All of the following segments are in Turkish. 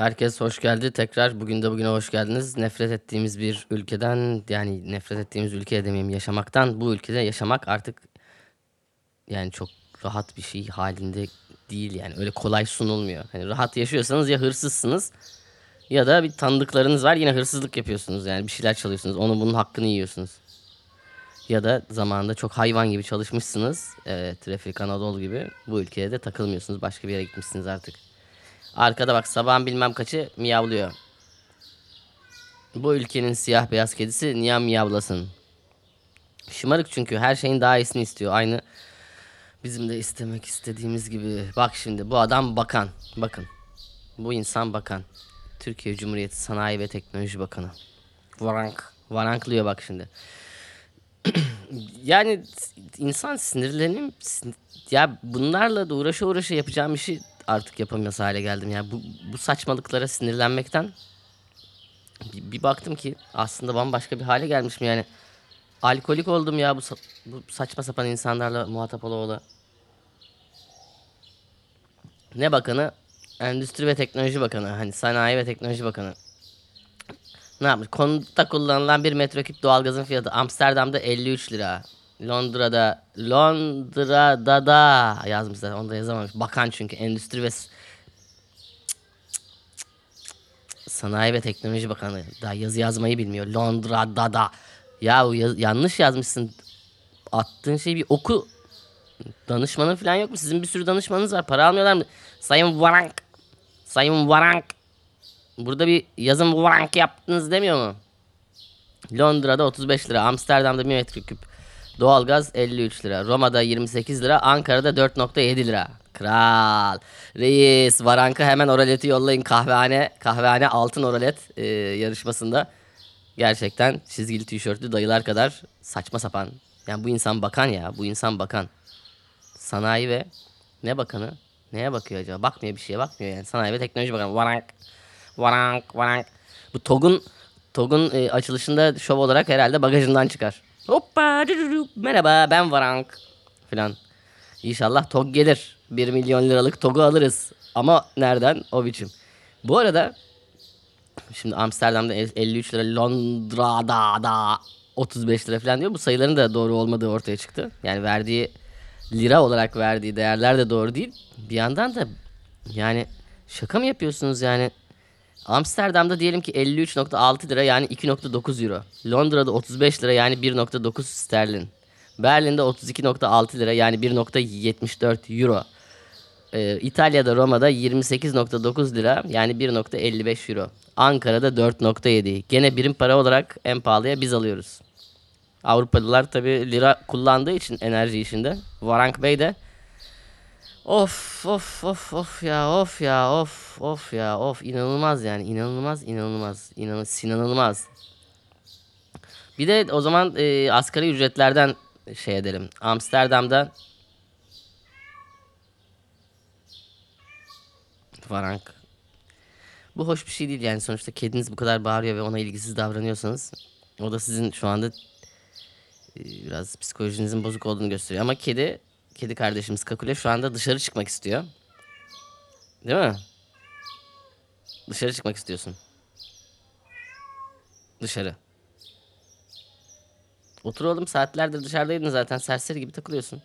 Herkes hoş geldi. Tekrar bugün de bugüne hoş geldiniz. Nefret ettiğimiz bir ülkeden yani nefret ettiğimiz ülke demeyeyim yaşamaktan bu ülkede yaşamak artık yani çok rahat bir şey halinde değil yani öyle kolay sunulmuyor. Hani rahat yaşıyorsanız ya hırsızsınız ya da bir tanıdıklarınız var yine hırsızlık yapıyorsunuz yani bir şeyler çalıyorsunuz. Onun bunun hakkını yiyorsunuz. Ya da zamanında çok hayvan gibi çalışmışsınız. E, trafik Anadolu gibi. Bu ülkeye de takılmıyorsunuz. Başka bir yere gitmişsiniz artık. Arkada bak sabahın bilmem kaçı miyavlıyor. Bu ülkenin siyah beyaz kedisi niye miyavlasın? Şımarık çünkü her şeyin daha iyisini istiyor. Aynı bizim de istemek istediğimiz gibi. Bak şimdi bu adam bakan. Bakın. Bu insan bakan. Türkiye Cumhuriyeti Sanayi ve Teknoloji Bakanı. Varank. Varanklıyor bak şimdi. yani insan sinirlenim sin- ya bunlarla da uğraşa uğraşa yapacağım işi artık yapamaz hale geldim ya bu, bu saçmalıklara sinirlenmekten bir, bir baktım ki aslında bambaşka bir hale gelmişim yani alkolik oldum ya bu, bu saçma sapan insanlarla muhatap ola ola. Ne bakanı? Endüstri ve Teknoloji Bakanı. Hani Sanayi ve Teknoloji Bakanı. Ne yapmış? Konutta kullanılan bir metreküp doğalgazın fiyatı Amsterdam'da 53 lira. Londra'da Londra'da da yazmışlar. Onu da yazamamış. Bakan çünkü Endüstri ve Sanayi ve Teknoloji Bakanı. Daha yazı yazmayı bilmiyor. Londra'da da. Ya yaz- yanlış yazmışsın. Attığın şeyi bir oku. Danışmanın falan yok mu? Sizin bir sürü danışmanınız var. Para almıyorlar mı? Sayın Varank. Sayın Varank. Burada bir yazım Varank yaptınız demiyor mu? Londra'da 35 lira. Amsterdam'da 1 metreküp. Doğalgaz 53 lira. Roma'da 28 lira. Ankara'da 4.7 lira. Kral. Reis. Varank'a hemen oraleti yollayın. Kahvehane. Kahvehane altın oralet e, yarışmasında. Gerçekten çizgili tişörtlü dayılar kadar saçma sapan. Yani bu insan bakan ya. Bu insan bakan. Sanayi ve ne bakanı? Neye bakıyor acaba? Bakmıyor bir şeye bakmıyor yani. Sanayi ve Teknoloji Bakanı. Varank. Varank. Varank. Bu TOG'un TOG'un e, açılışında şov olarak herhalde bagajından çıkar. Hoppa. Merhaba ben Varank. Filan. İnşallah TOG gelir. 1 milyon liralık TOG'u alırız. Ama nereden? O biçim. Bu arada Şimdi Amsterdam'da 53 lira, Londra'da da 35 lira falan diyor. Bu sayıların da doğru olmadığı ortaya çıktı. Yani verdiği lira olarak verdiği değerler de doğru değil. Bir yandan da yani şaka mı yapıyorsunuz yani? Amsterdam'da diyelim ki 53.6 lira yani 2.9 euro. Londra'da 35 lira yani 1.9 sterlin. Berlin'de 32.6 lira yani 1.74 euro. Ee, İtalya'da Roma'da 28.9 lira yani 1.55 euro. Ankara'da 4.7. Gene birim para olarak en pahalıya biz alıyoruz. Avrupalılar tabi lira kullandığı için enerji işinde. Varank Bey de Of of of of ya of ya of of ya of inanılmaz yani inanılmaz inanılmaz inanılmaz sinanılmaz. Bir de o zaman e, asgari ücretlerden şey edelim. Amsterdam'da Varank. Bu hoş bir şey değil yani sonuçta kediniz bu kadar bağırıyor ve ona ilgisiz davranıyorsanız o da sizin şu anda e, biraz psikolojinizin bozuk olduğunu gösteriyor. Ama kedi, kedi kardeşimiz Kakule şu anda dışarı çıkmak istiyor. Değil mi? Dışarı çıkmak istiyorsun. Dışarı. Otur oğlum saatlerdir dışarıdaydın zaten serseri gibi takılıyorsun.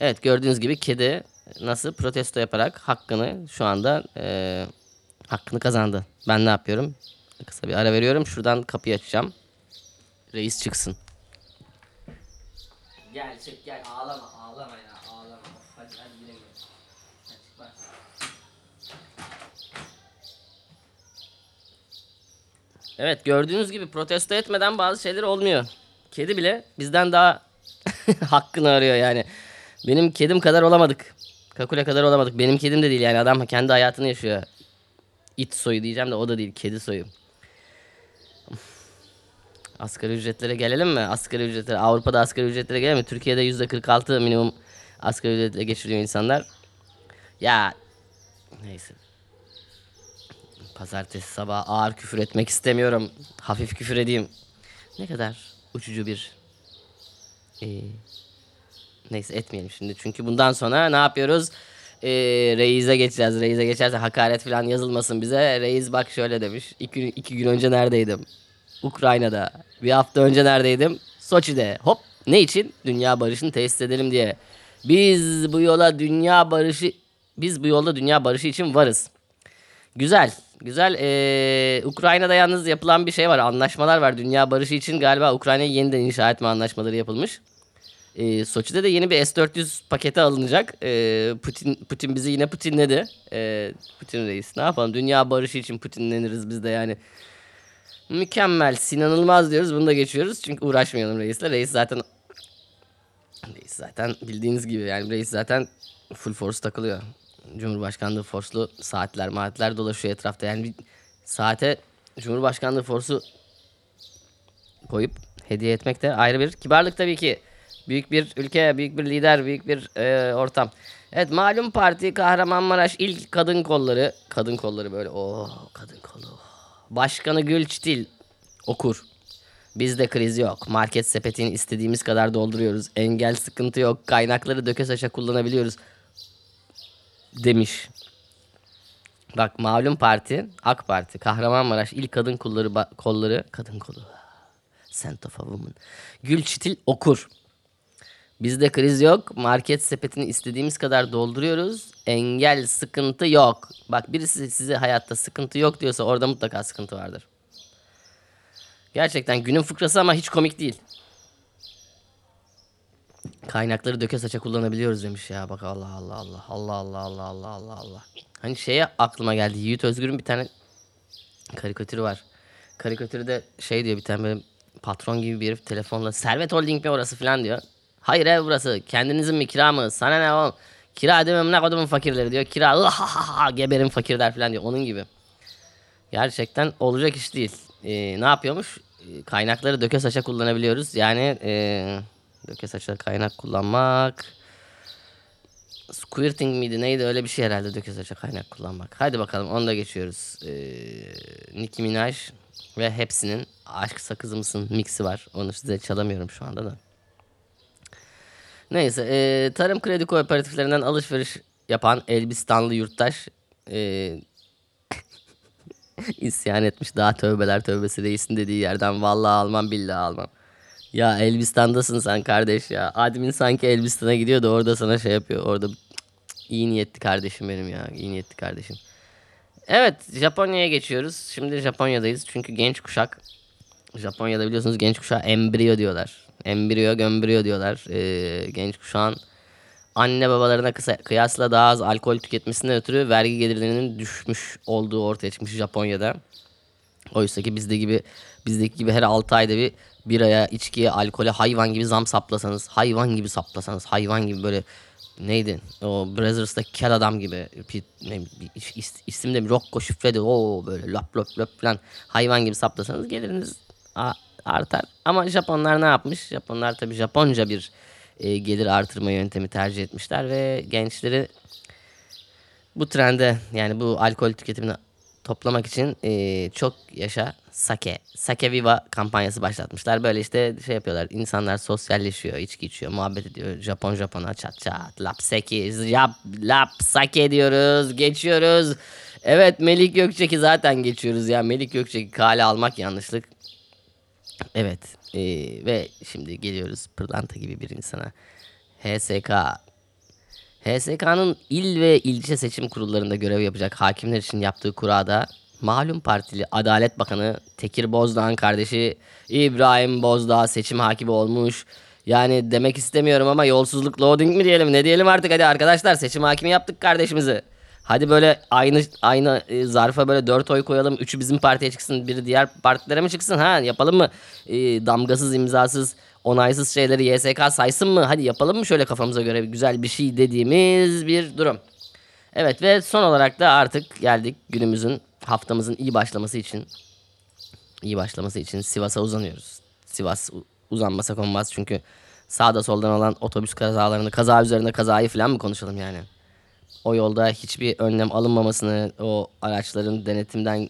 Evet gördüğünüz gibi kedi nasıl protesto yaparak hakkını şu anda eee, hakkını kazandı. Ben ne yapıyorum? Kısa bir ara veriyorum. Şuradan kapıyı açacağım. Reis çıksın. Gel çık gel ağlama ağlama ya ağlama. Of, hadi hadi gidelim. Hadi çık bak. Evet gördüğünüz gibi protesto etmeden bazı şeyler olmuyor. Kedi bile bizden daha hakkını arıyor yani. Benim kedim kadar olamadık. Kakule kadar olamadık. Benim kedim de değil yani adam kendi hayatını yaşıyor. İt soyu diyeceğim de o da değil kedi soyu. Asgari ücretlere gelelim mi? Asgari ücretlere Avrupa'da asgari ücretlere gelelim mi? Türkiye'de yüzde 46 minimum asgari ücretle geçiriyor insanlar. Ya neyse. Pazartesi sabah ağır küfür etmek istemiyorum. Hafif küfür edeyim. Ne kadar uçucu bir ee, Neyse etmeyelim şimdi. Çünkü bundan sonra ne yapıyoruz? e, reise geçeceğiz. Reise geçerse hakaret falan yazılmasın bize. Reis bak şöyle demiş. İki, iki gün önce neredeydim? Ukrayna'da. Bir hafta önce neredeydim? Soçi'de. Hop ne için? Dünya barışını tesis edelim diye. Biz bu yola dünya barışı biz bu yolda dünya barışı için varız. Güzel. Güzel. Ee, Ukrayna'da yalnız yapılan bir şey var. Anlaşmalar var. Dünya barışı için galiba Ukrayna'yı yeniden inşa etme anlaşmaları yapılmış. Ee, Soçi'de de yeni bir S-400 paketi alınacak. Ee, Putin Putin bizi yine Putinledi. Ee, Putin reis. Ne yapalım? Dünya barışı için Putinleniriz biz de yani. Mükemmel. Sinanılmaz diyoruz. Bunu da geçiyoruz. Çünkü uğraşmayalım reisle. Reis zaten Reis zaten bildiğiniz gibi yani reis zaten full force takılıyor. Cumhurbaşkanlığı forslu saatler maatler dolaşıyor etrafta. Yani bir saate Cumhurbaşkanlığı forsu koyup hediye etmek de ayrı bir kibarlık tabii ki. Büyük bir ülke, büyük bir lider, büyük bir e, ortam. Evet malum parti Kahramanmaraş ilk kadın kolları. Kadın kolları böyle o kadın kolu. Başkanı Gülçitil okur. Bizde kriz yok. Market sepetini istediğimiz kadar dolduruyoruz. Engel sıkıntı yok. Kaynakları döke saça kullanabiliyoruz. Demiş. Bak malum parti AK Parti Kahramanmaraş ilk kadın kolları kolları kadın kolu. Scent of a woman. Gülçitil okur. Bizde kriz yok. Market sepetini istediğimiz kadar dolduruyoruz. Engel sıkıntı yok. Bak birisi size hayatta sıkıntı yok diyorsa orada mutlaka sıkıntı vardır. Gerçekten günün fıkrası ama hiç komik değil. Kaynakları döke saça kullanabiliyoruz demiş ya. Bak Allah Allah Allah. Allah Allah Allah Allah Allah Allah. Hani şeye aklıma geldi. Yiğit Özgür'ün bir tane karikatürü var. Karikatürde şey diyor bir tane böyle patron gibi bir herif telefonla Servet Holding mi orası falan diyor. Hayır ev burası. Kendinizin mi kira mı? Sana ne oğlum? Kira demem ne kodumun fakirleri diyor. Kira "Ahahaha, geberin fakirler falan diyor. Onun gibi. Gerçekten olacak iş değil. Ee, ne yapıyormuş? Ee, kaynakları döke saça kullanabiliyoruz. Yani ee, döke saça kaynak kullanmak. Squirting miydi neydi öyle bir şey herhalde döke saça kaynak kullanmak. Hadi bakalım onu da geçiyoruz. Ee, Nicki Minaj ve hepsinin Aşk Sakızı mısın mixi var. Onu size çalamıyorum şu anda da. Neyse ee, tarım kredi kooperatiflerinden alışveriş yapan Elbistanlı yurttaş ee, İsyan etmiş daha tövbeler tövbesi reisin dediği yerden vallahi almam billahi almam. Ya Elbistan'dasın sen kardeş ya. Admin sanki Elbistan'a gidiyor da orada sana şey yapıyor. Orada iyi niyetli kardeşim benim ya. iyi niyetli kardeşim. Evet Japonya'ya geçiyoruz. Şimdi Japonya'dayız çünkü genç kuşak. Japonya'da biliyorsunuz genç kuşağa embriyo diyorlar. Embriyo gömbriyo diyorlar. Ee, genç kuşağın anne babalarına kısa, kıyasla daha az alkol tüketmesinden ötürü vergi gelirlerinin düşmüş olduğu ortaya çıkmış Japonya'da. Oysa ki bizde gibi bizdeki gibi her 6 ayda bir biraya, içkiye, alkole hayvan gibi zam saplasanız, hayvan gibi saplasanız, hayvan gibi böyle neydi? O Brothers'taki kel adam gibi bir, ne, bir is- is- isim de Rocco şifredi. O böyle lap lap lap falan hayvan gibi saplasanız geliriniz artar. Ama Japonlar ne yapmış? Japonlar tabii Japonca bir e, gelir artırma yöntemi tercih etmişler ve gençleri bu trende yani bu alkol tüketimini toplamak için e, çok yaşa sake, sake viva kampanyası başlatmışlar. Böyle işte şey yapıyorlar. insanlar sosyalleşiyor, içki içiyor, muhabbet ediyor. Japon Japon'a çat çat, lap sake, yap, lap sake diyoruz, geçiyoruz. Evet Melik Gökçek'i zaten geçiyoruz ya. Melik Gökçek'i kale almak yanlışlık. Evet e, ve şimdi geliyoruz pırlanta gibi bir insana. HSK HSK'nın il ve ilçe seçim kurullarında görev yapacak hakimler için yaptığı kurada malum partili Adalet Bakanı Tekir Bozdağ'ın kardeşi İbrahim Bozdağ seçim hakimi olmuş. Yani demek istemiyorum ama yolsuzluk loading mi diyelim ne diyelim artık hadi arkadaşlar seçim hakimi yaptık kardeşimizi. Hadi böyle aynı aynı e, zarfa böyle dört oy koyalım. Üçü bizim partiye çıksın, biri diğer partilere mi çıksın? Ha yapalım mı? E, damgasız, imzasız, onaysız şeyleri YSK saysın mı? Hadi yapalım mı şöyle kafamıza göre güzel bir şey dediğimiz bir durum. Evet ve son olarak da artık geldik günümüzün haftamızın iyi başlaması için iyi başlaması için Sivas'a uzanıyoruz. Sivas uzanmasak olmaz çünkü sağda soldan olan otobüs kazalarını, kaza üzerinde kazayı falan mı konuşalım yani? O yolda hiçbir önlem alınmamasını, o araçların denetimden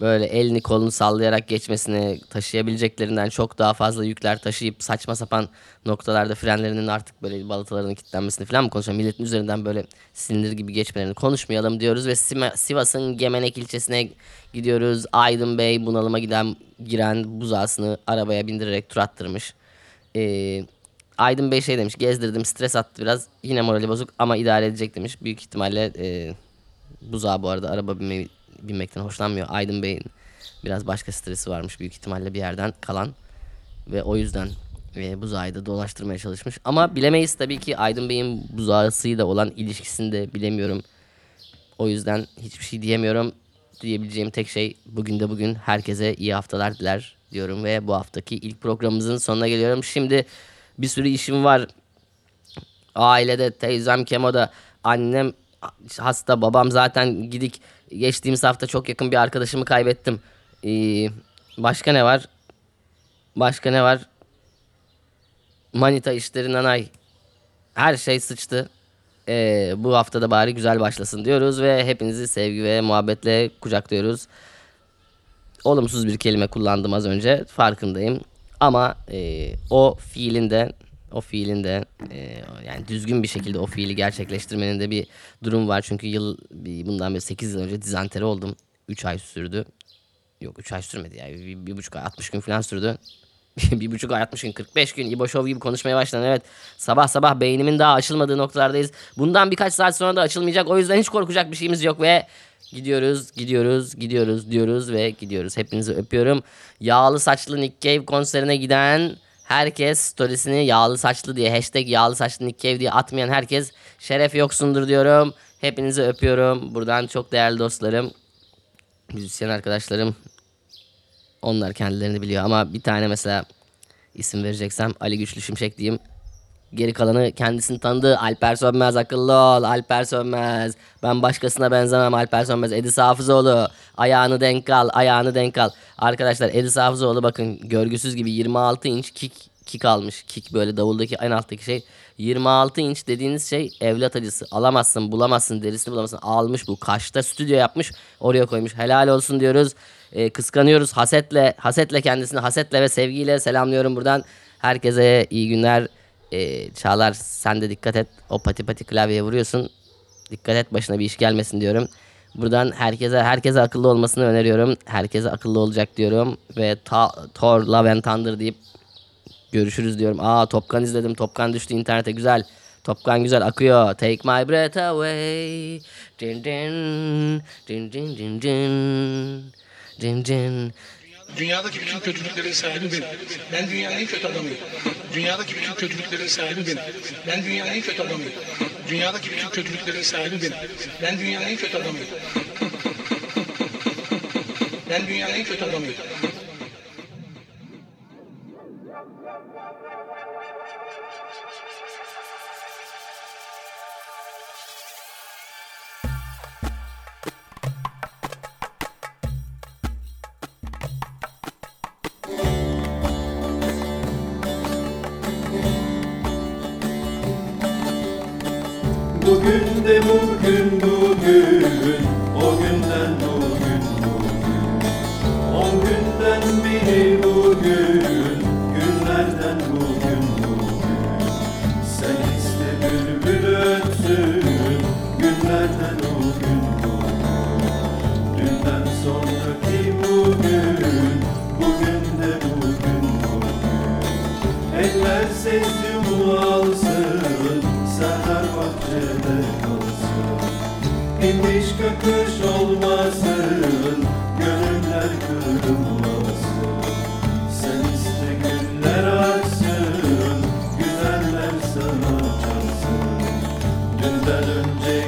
böyle elini kolunu sallayarak geçmesini taşıyabileceklerinden çok daha fazla yükler taşıyıp saçma sapan noktalarda frenlerinin artık böyle balatalarının kilitlenmesini falan mı konuşalım? Milletin üzerinden böyle sinir gibi geçmelerini konuşmayalım diyoruz ve Sivas'ın Gemenek ilçesine gidiyoruz. Aydın Bey bunalıma giden giren buzağısını arabaya bindirerek tur attırmış. Ee, Aydın Bey şey demiş gezdirdim stres attı biraz yine morali bozuk ama idare edecek demiş. Büyük ihtimalle e, buzağı bu arada araba binme, binmekten hoşlanmıyor. Aydın Bey'in biraz başka stresi varmış büyük ihtimalle bir yerden kalan ve o yüzden e, buzağı da dolaştırmaya çalışmış. Ama bilemeyiz tabii ki Aydın Bey'in buzağısıyla olan ilişkisini de bilemiyorum. O yüzden hiçbir şey diyemiyorum. Diyebileceğim tek şey bugün de bugün herkese iyi haftalar diler diyorum ve bu haftaki ilk programımızın sonuna geliyorum. Şimdi bir sürü işim var. Ailede teyzem kemoda, annem hasta, babam zaten gidik. Geçtiğimiz hafta çok yakın bir arkadaşımı kaybettim. Ee, başka ne var? Başka ne var? Manita işleri nanay. Her şey sıçtı. Ee, bu hafta da bari güzel başlasın diyoruz ve hepinizi sevgi ve muhabbetle kucaklıyoruz. Olumsuz bir kelime kullandım az önce farkındayım. Ama e, o fiilin de o fiilin e, yani düzgün bir şekilde o fiili gerçekleştirmenin de bir durum var. Çünkü yıl bundan bir 8 yıl önce dizanteri oldum. 3 ay sürdü. Yok 3 ay sürmedi yani. Bir, bir buçuk ay 60 gün falan sürdü. bir buçuk ay 60 gün 45 gün İbo Show gibi konuşmaya başladım. Evet sabah sabah beynimin daha açılmadığı noktalardayız. Bundan birkaç saat sonra da açılmayacak. O yüzden hiç korkacak bir şeyimiz yok ve gidiyoruz gidiyoruz gidiyoruz diyoruz ve gidiyoruz. Hepinizi öpüyorum. Yağlı saçlı Nick Cave konserine giden herkes storiesini yağlı saçlı diye hashtag yağlı saçlı Nick Cave diye atmayan herkes şeref yoksundur diyorum. Hepinizi öpüyorum. Buradan çok değerli dostlarım, müzisyen arkadaşlarım, onlar kendilerini biliyor ama bir tane mesela isim vereceksem Ali Güçlü Şimşek diyeyim. Geri kalanı kendisini tanıdığı Alper Sönmez akıllı ol Alper Sönmez. Ben başkasına benzemem Alper Sönmez. Edis Hafızoğlu ayağını denk al ayağını denk al. Arkadaşlar Edis Hafızoğlu bakın görgüsüz gibi 26 inç kick, kick almış. Kick böyle davuldaki en alttaki şey. 26 inç dediğiniz şey evlat acısı. Alamazsın bulamazsın derisini bulamazsın. Almış bu kaşta stüdyo yapmış oraya koymuş. Helal olsun diyoruz. Ee, kıskanıyoruz hasetle hasetle kendisini hasetle ve sevgiyle selamlıyorum buradan. Herkese iyi günler. Ee, Çağlar sen de dikkat et. O pati pati klavyeye vuruyorsun. Dikkat et başına bir iş gelmesin diyorum. Buradan herkese herkese akıllı olmasını öneriyorum. Herkese akıllı olacak diyorum ve ta, Thor Love and Thunder deyip görüşürüz diyorum. Aa Topkan izledim. Topkan düştü internete güzel. Topkan güzel akıyor. Take my breath away. Din din din din din din. Din din. Dünyadaki bütün kötülüklerin sahibi benim. Ben dünyanın en kötü adamıyım. Dünyadaki bütün kötülüklerin sahibi benim. Ben dünyanın en kötü adamıyım. Dünyadaki bütün kötülüklerin sahibi benim. Ben dünyanın en kötü adamıyım. Ben dünyanın en kötü adamıyım. Bugün de bugün bugün. O günden bugün bugün. On günden biri bugün. Günlerden bugün bugün. Sen iste bülbül ötsün. Günlerden o gün bugün. Dünden sonraki bugün. Bugün de bugün bugün. Eller sessiz köküş olmasın Gönüller kırılmasın. Sen iste güller aksın Güzeller sana açarsın Dünden önce